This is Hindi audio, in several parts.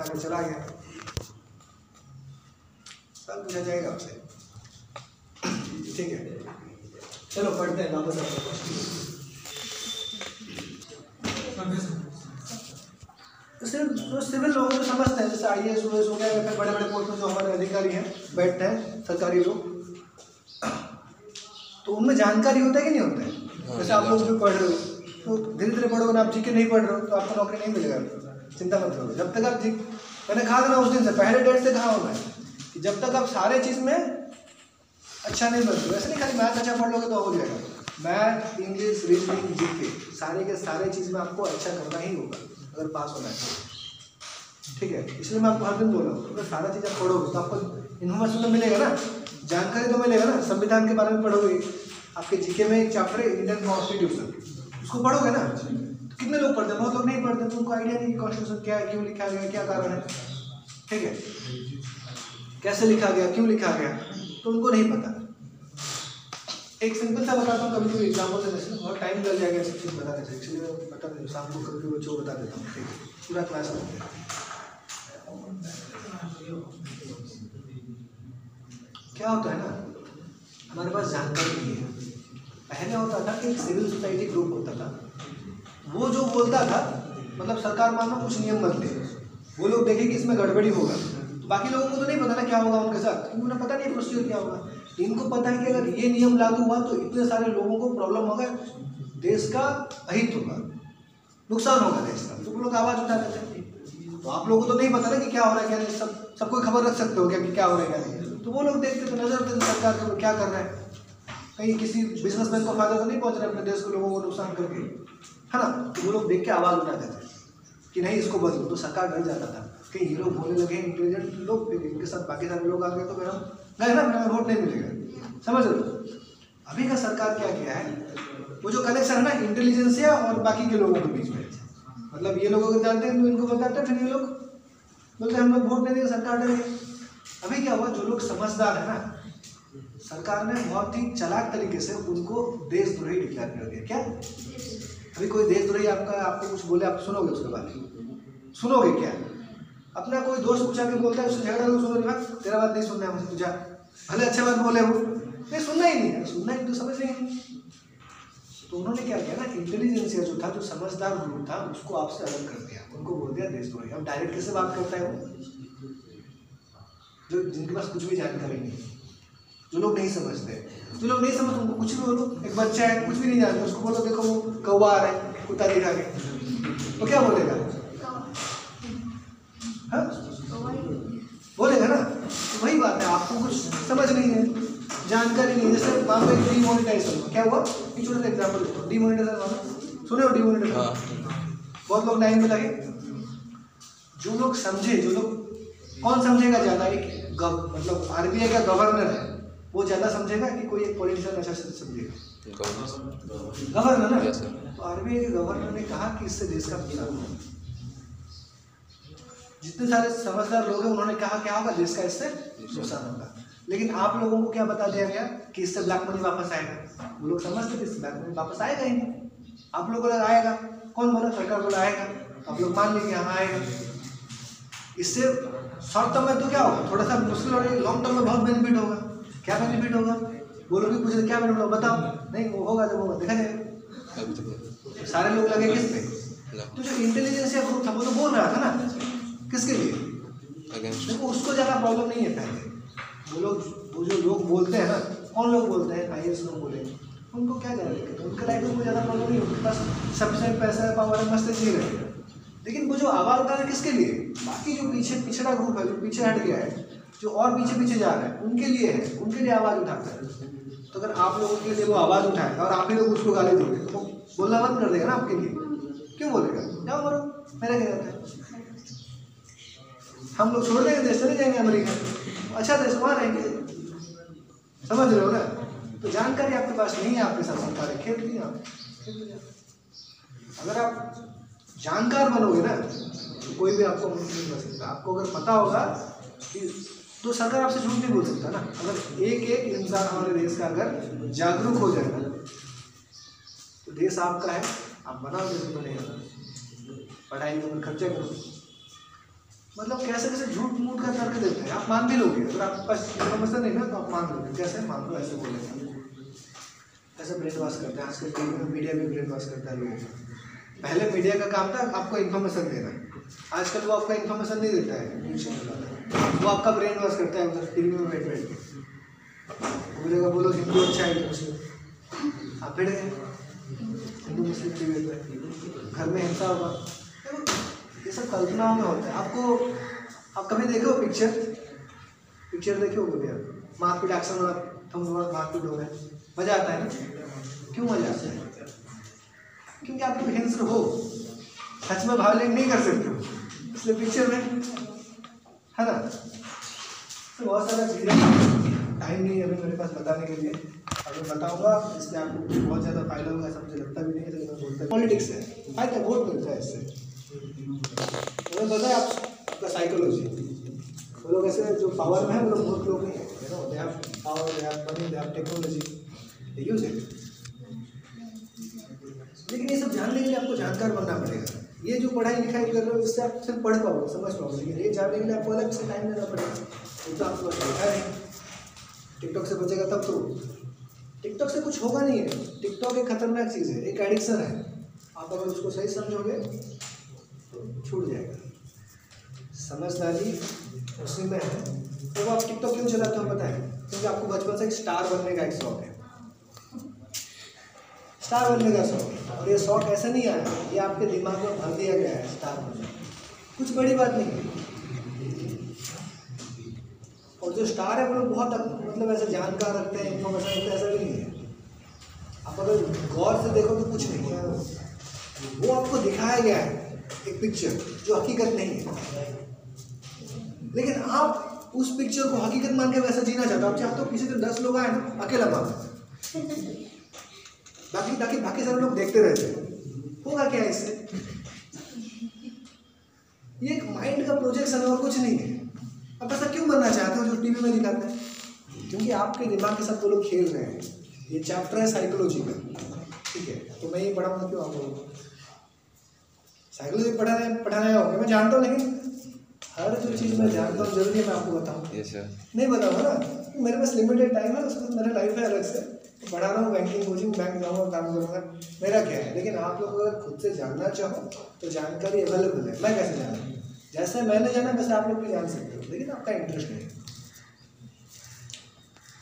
अपना आगे चला गया। सवाल पूछा जाएगा आपसे। ठीक है। चलो पढ़ते हैं वापस तो सिर्फ़ जो सिविल लोग जो समझते हैं जैसे आई एस ओ एस हो गया फिर बड़े बड़े पोस्ट में जो हमारे अधिकारी हैं बैठते हैं सरकारी लोग। तो उनमें जानकारी होता है कि नहीं होता है? जैसे आप लोग जो पढ़ रहे हो तो धीरे धीरे पढ़ोगे ना आप जी के नहीं पढ़ रहे हो तो आपको नौकरी नहीं मिलेगा। चिंता मत करो। जब तक आप मैंने कहा था ना उस दिन से, पहले डेट से कहा हूँ मैं, कि जब तक आप सारे चीज़ में अच्छा नहीं बनते वैसे नहीं खाली मैथ अच्छा पढ़ लोगे तो हो जाएगा। मैथ, इंग्लिश, रीजनिंग जी के सारे के सारे चीज़ में आपको अच्छा करना ही होगा, अगर पास होना है ठीक है? इसलिए मैं आपको हर दिन बोल रहा हूँ अगर सारा चीज़ आप पढ़ोगे तो आपको इन्फॉर्मेशन तो मिलेगा ना, जानकारी तो मिलेगा ना, संविधान के बारे में पढ़ोगे। आपके जीके में एक चैप्टर है इंडियन कॉन्स्टिट्यूशन उसको पढ़ोगे ना? तो कितने लोग पढ़ते हैं? बहुत लोग नहीं पढ़ते तो उनको आइडिया नहीं कॉन्स्टिट्यूशन क्या है, क्यों लिखा गया, क्या कारण है? ठीक है? कैसे लिखा गया, क्यों लिखा गया तो उनको नहीं पता। एक सिंपल सा बताता हूँ, कभी कभी एग्ज़ाम्पल से जैसे बहुत टाइम लग जाएगा सब चीज़ बताने से इसलिए मैं बता देता शाम को कभी बच्चों को बता देता है पूरा क्लास में। क्या होता है ना, हमारे पास जानकारी नहीं है। पहले होता था कि एक सिविल सोसाइटी ग्रुप होता था। वो जो बोलता था मतलब सरकार मान कुछ नियम बदले वो लोग देखें कि इसमें गड़बड़ी होगा। तो बाकी लोगों को तो नहीं पता ना क्या होगा उनके साथ। क्योंकि उन्हें पता नहीं प्रोसीजर क्या होगा। इनको पता है कि अगर ये नियम लागू हुआ तो इतने सारे लोगों को प्रॉब्लम होगा। देश का अहित होगा। नुकसान होगा देश का। तो लोग आवाज़ उठाते थे। तो आप लोगों को तो नहीं पता ना कि क्या हो रहा है, क्या नहीं। सब, सबको खबर रख सकते हो क्या कि क्या हो रहा है, क्या नहीं। तो वो लोग देखते थे, नज़र देते सरकार के, क्या कर रहा है। कहीं किसी बिजनेसमैन को फ़ायदा तो नहीं पहुँच रहा है अपने देश के लोगों को नुकसान करके। है ना? तो वो लोग देख के आवाज़ उठाते थे कि नहीं, इसको बदलो। तो सरकार डर जाता था। कि ये लोग बोलने लगे इंटेलिजेंट लोग फिर इनके साथ बाकी सारे लोग आ गए तो हम गए ना हमें वोट नहीं मिलेगा। समझ हो? अभी का सरकार क्या किया है? वो जो कनेक्शन है ना इंटेलिजेंसिया और बाकी के लोगों के बीच में। मतलब ये लोग अगर जानते हैं तो इनको बताते हैं, फिर ये लोग बोलते हम लोग वोट नहीं देंगे, सरकार डरेगी अभी क्या हुआ? जो लोग समझदार है ना, सरकार ने बहुत ही चलाक तरीके से उनको देशद्रोही डिक्लेयर कर दिया। क्या? अभी कोई देशद्रोही आपका, आपको कुछ बोले, आप सुनोगे उसके बाद? सुनोगे क्या? अपना कोई दोस्त पूछा के बोलता है, उससे झगड़ा लोग सुनो भाई तेरा बात नहीं सुनना है मुझे तुझा भले अच्छे बात बोले वो नहीं, सुनना ही नहीं है। सुनना ही तो समझ नहीं तो उन्होंने क्या किया ना इंटेलिजेंसिया जो था, जो समझदार ग्रुप था, उसको आपसे अलग कर दिया। उनको बोल दिया देश देशद्रोही अब डायरेक्ट कैसे बात करता है वो। जो जिनके पास कुछ भी जानकारी नहीं है। जो लोग नहीं समझते। जो लोग नहीं समझते उनको कुछ भी बोलो एक बच्चा है कुछ भी नहीं जानते उसको बोलो देखो वो कौवा आ रहा है कुत्ता दिखा के। तो क्या बोलेगा? हाँ? बोलेगा ना? तो वही बात है आपको कुछ समझ नहीं है जानकारी नहीं है। जैसे मान लो डीमोनिटाइजेशन क्या हुआ? एक छोटा सा एग्ज़ाम्पल हूँ डीमोनिटाइजेशन मानो सुने हो डीमोनिटाइजेशन बहुत लोग लाइन में लगे। जो लोग समझे जो लोग कौन समझेगा ज़्यादा? एक मतलब आरबीआई का गवर्नर है। वो ज़्यादा समझेगा कि कोई एक पॉलिटिशियन अच्छा समझेगा। गवर्नर ना? तो आरबीआई के गवर्नर ने कहा कि इससे देश का नुकसान होगा। जितने सारे समझदार लोग हैं उन्होंने कहा क्या होगा देश का इससे नुकसान होगा। लेकिन आप लोगों को क्या बता दिया गया कि इससे ब्लैक मनी वापस आएगा? वो लोग समझते थे इससे ब्लैक मनी वापस आएगा ही नहीं। आप लोग लगा आएगा। कौन बोला? सरकार बोला आएगा। आप लोग मान लेंगे हाँ आएगा। इससे शॉर्ट टर्म में तो क्या होगा? थोड़ा सा मुश्किल हो रही है लॉन्ग टर्म में बहुत बेनिफिट होगा। क्या बेनिफिट होगा? बोलोगे पूछे क्या बेनिफिट होगा? बताओ। नहीं वो होगा जब होगा। देखा जाएगा सारे लोग लगे किस पे? तो जो इंटेलिजेंस या ग्रुप था वो तो बोल रहा था ना। किसके लिए? देखो उसको ज़्यादा प्रॉब्लम नहीं है पहले। वो लोग वो जो लोग बोलते हैं ना कौन लोग बोलते हैं? आई लोग बोलेंगे उनको क्या ज़्यादा दिक्कत है? उनके लाइफ में कोई ज़्यादा प्रॉब्लम नहीं उनके पास सफिशेंट पैसा है पावर है मस्त जी रहे लेकिन वो जो आवाज़ उठा रहे हैं किसके लिए? बाकी जो पीछे पिछड़ा ग्रुप है जो पीछे हट गया है जो और पीछे पीछे जा रहा है, उनके लिए है, उनके लिए आवाज़ उठाता है। तो अगर आप लोगों के लिए वो आवाज़ उठाएगा और आप ही लोग उसको गाली दोगे तो बोलना बंद कर देगा ना आपके लिए। क्यों बोलेगा? जाओ मरो मेरा क्या जाता है? हम लोग छोड़ देंगे, देश चले जाएँगे अमेरिका। अच्छा देश, वहाँ रहेंगे। समझ रहे हो ना? तो जानकारी आपके पास नहीं है, आपके साथ सरकार खेल दिया आप अगर आप जानकार बनोगे ना तो कोई भी आपको नहीं कर सकता। आपको अगर पता होगा कि तो सरकार आपसे झूठ नहीं बोल सकता ना। अगर एक एक इंसान हमारे देश का अगर जागरूक हो जाए ना तो देश आपका है, आप बनाओ जैसे बनेगा। पढ़ाई ऊपर खर्चा करो। मतलब कैसे कैसे झूठ मूठ का तर्क देते हैं। आप मान भी लोगे। अगर आपके पास इन्फॉर्मेशन नहीं ना तो आप मान लोगे। कैसे मान लो, ऐसे बोलेंगे ऐसे ब्रेन वॉश करते हैं। आजकल टीवी में मीडिया भी ब्रेन वॉश करता है लोगों को। पहले मीडिया का काम था, आपको इन्फॉर्मेशन देना। आजकल वो आपका इन्फॉर्मेशन नहीं देता है। वो आपका ब्रेन वॉश करता है उधर टीवी में बैठ बैठ के। बोलो हिंदू अच्छा है मुस्लिम आप फिर गए हिंदू मुस्लिम टीवी पे घर में हिंसा होगा। ये सब कल्पनाओं में होता है। आपको, आप कभी देखे हो पिक्चर पिक्चर देखे हो कभी आप? मारपीट एक्शन वाला, तुम मारपीट हो गए मज़ा आता है ना? क्यों मज़ा आता है? क्योंकि आप हिंस्र हो। सच में भावलिंग नहीं कर सकते हो। इसलिए पिक्चर में है ना? तो बहुत सारा चीज़ें टाइम नहीं है अभी मेरे पास बताने के लिए। अगर बताऊँगा, इससे आपको बहुत ज़्यादा फ़ायदा होगा, ऐसा मुझे लगता भी नहीं है लेकिन बोलता पॉलिटिक्स है। फ़ायदा वोट मिलता है इससे। मुझे पता है आपका साइकोलॉजी वो लोग ऐसे जो पावर में है, वो लोग बहुत लोग है। Power they have money they have technology use it लेकिन ये सब जानने के लिए आपको जानकार बनना पड़ेगा। ये जो पढ़ाई लिखाई कर रहे हो, इससे आप सिर्फ़ पढ़ पाओगे, समझ पाओगे। ये जाने के लिए आपको अलग से टाइम देना पड़ेगा। तो आपको देखा नहीं टिकटॉक से बचेगा तब तो। टिकटॉक से कुछ होगा नहीं है। टिकटॉक एक खतरनाक चीज़ है, एक एडिक्शन है। आप अगर उसको सही समझोगे तो छूट जाएगा। समझदारी उसी में है। तो आप टिकटॉक क्यों चलाते हो है? क्योंकि आपको बचपन से एक स्टार बनने का एक शौक है। स्टार बनने का शौक और ये शौक ऐसे नहीं आया ये आपके दिमाग में भर दिया गया है, स्टार बनने कुछ बड़ी बात नहीं है। और जो स्टार है, वो लोग बहुत मतलब ऐसे जानकार रखते हैं इन्फॉर्मेशन रखते हैं, ऐसा भी नहीं है। आप अगर गौर से देखो तो कुछ नहीं है। वो आपको दिखाया गया है, एक पिक्चर जो हकीकत नहीं है। लेकिन आप उस पिक्चर को हकीकत मान के वैसा जीना चाहते हो। आप चाहते हो किसी दिन दस लोग आए ना, अकेला मान बाकी बाकी बाकी सारे लोग देखते रहते हैं। होगा क्या इससे? ये एक माइंड का प्रोजेक्शन है और कुछ नहीं है। आप ऐसा क्यों बनना चाहते हो जो टीवी में दिखाते हैं? क्योंकि आपके दिमाग के साथ वो लोग खेल रहे हैं। ये चैप्टर है साइकोलॉजी का। ठीक है तो मैं ये पढ़ाऊँगा क्यों आप लोगों को? साइकोलॉजी पढ़ाने पढ़ाने होगा मैं जानता हूँ लेकिन हर जो चीज़ मैं जानता हूँ ज़रूरी है मैं आपको बताऊँ। नहीं बताऊँगा ना? मेरे पास लिमिटेड टाइम है उसके मेरा लाइफ है अलग से। पढ़ा रहा हूँ बैंकिंग कोचिंग बैंक जाऊँगा काम करूँगा मेरा क्या है, लेकिन आप लोग अगर खुद से जानना चाहो तो जानकारी अवेलेबल है। मैं कैसे जाना? जैसे मैंने जाना, वैसे आप लोग भी जान सकते हो, लेकिन आपका इंटरेस्ट नहीं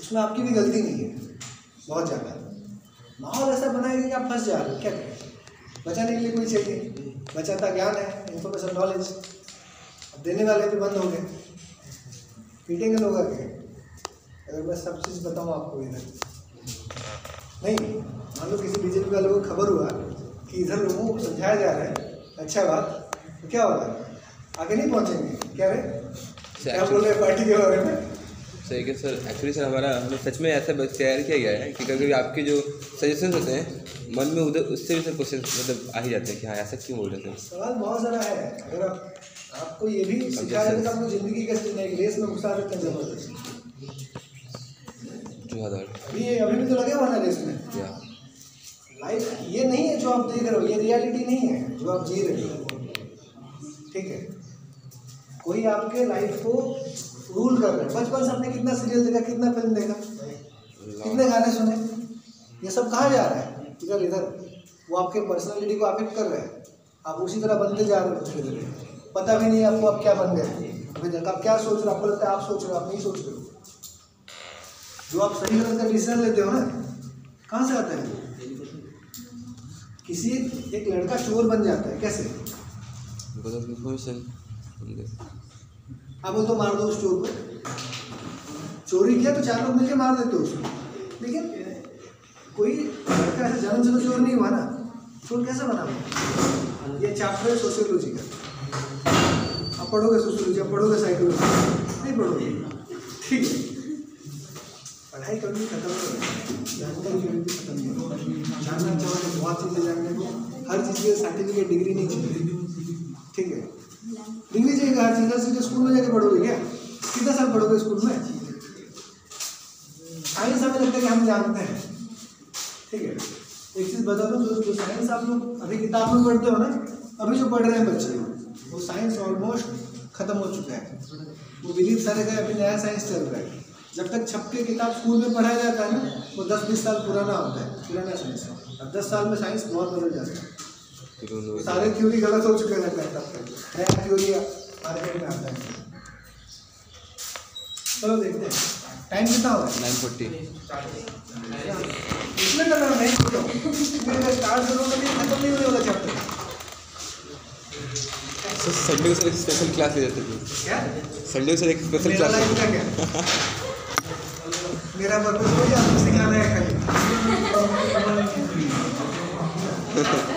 उसमें आपकी भी गलती नहीं है। बहुत ज़्यादा। माहौल ऐसा बनाएगा कि आप फंस जा रहे हो, क्या करें? बचाने के लिए कोई चाहिए? बचाता ज्ञान है इन्फॉर्मेशन नॉलेज अब देने वाले भी बंद हो गए। पीटेंगे लोग आगे। अगर मैं सब चीज़ बताऊँ आपको इधर। नहीं मान लो किसी बीजेपी वालों को खबर हुआ कि इधर लोगों को समझाया जा रहा है अच्छा बात तो क्या होगा? आगे नहीं पहुँचेंगे क्या रे? क्या बोल रहे हैं पार्टी के बारे में? सही है सर एक्चुअली सर हमारा हमें सच में ऐसा तैयार किया गया है कि कभी कभी आपके जो सजेशन होते हैं मन में उधर उससे भी सर क्वेश्चन मतलब आ ही जाते हैं कि हाँ ऐसा क्यों बोल रहे थे? सवाल बहुत सारा है। अगर आप आपको ये भी है आपको ज़िंदगी कैसे जीना में घुसा देते हैं ज़बरदस्त। अभी ये अभी भी तो लगे हुआ ना रेस में? लाइफ ये नहीं है जो आप देख रहे हो ये रियलिटी नहीं है जो आप जी रहे हो। ठीक है? कोई आपके लाइफ को रूल कर रहा है। बचपन से आपने कितना सीरियल देखा कितना फ़िल्म देखा? कितने गाने सुने? ये सब कहाँ जा रहा है? इधर इधर। वो आपके पर्सनालिटी को अफेक्ट कर रहा है। आप उसी तरह बनते जा रहे हो धीरे धीरे पता भी नहीं आपको आप क्या बन गए आप क्या सोच रहे हो? आपको लगता है आप सोच रहे हो आप नहीं सोच रहे हो। जो आप सही गलत का डिसीज़न लेते हो ना, कहाँ से आता है? किसी एक लड़का चोर बन जाता है, कैसे? आप बोल तो मार दो उस चोर को। चोरी किया तो चार लोग मिलकर मार देते हो उसको। लेकिन कोई लड़का ऐसे जन्म से तो चोर नहीं हुआ ना। चोर कैसे बना हुआ? ये चैप्टर है सोशियोलॉजी का। आप पढ़ोगे सोशियोलॉजी आप पढ़ोगे साइकोलॉजी नहीं पढ़ोगे? ठीक है। पढ़ाई कभी खत्म नहीं खत्म नहीं। जानना चाहो तो बहुत चीज़ें जानने को हर चीज़ के सर्टिफिकेट डिग्री नहीं चाहिए ठीक है डिग्री चाहिए हर चीज़ चीज़ स्कूल में जाके पढ़ोगे क्या कितने साल पढ़ोगे स्कूल में साइंस हमें लगता है कि हम जानते हैं ठीक है एक चीज़ बता दो जो जो साइंस आप लोग अभी किताब में पढ़ते हो ना अभी जो पढ़ रहे हैं बच्चे वो साइंस ऑलमोस्ट खत्म हो चुका है वो विनीत सर का अभी नया साइंस चल रहा है जब तक छप के किताब स्कूल में पढ़ाया जाता है ना वो दस बीस साल पुराना होता है पुराना साइंस अब दस साल में साइंस बहुत बदल जाता है। सारे थ्योरी गलत हो चुके हैं नया थ्योरी मार्केट में आता है। चलो देखते हैं। टाइम कितना हो नाइन फोर्टी इसमें करना नहीं करो मेरे स्टार्ट करूँगा तो ये खत्म नहीं होने वाला चैप्टर संडे को सर एक स्पेशल क्लास ले जाते थे। क्या? संडे को सर एक स्पेशल क्लास लाइफ का क्या मेरा पर्पज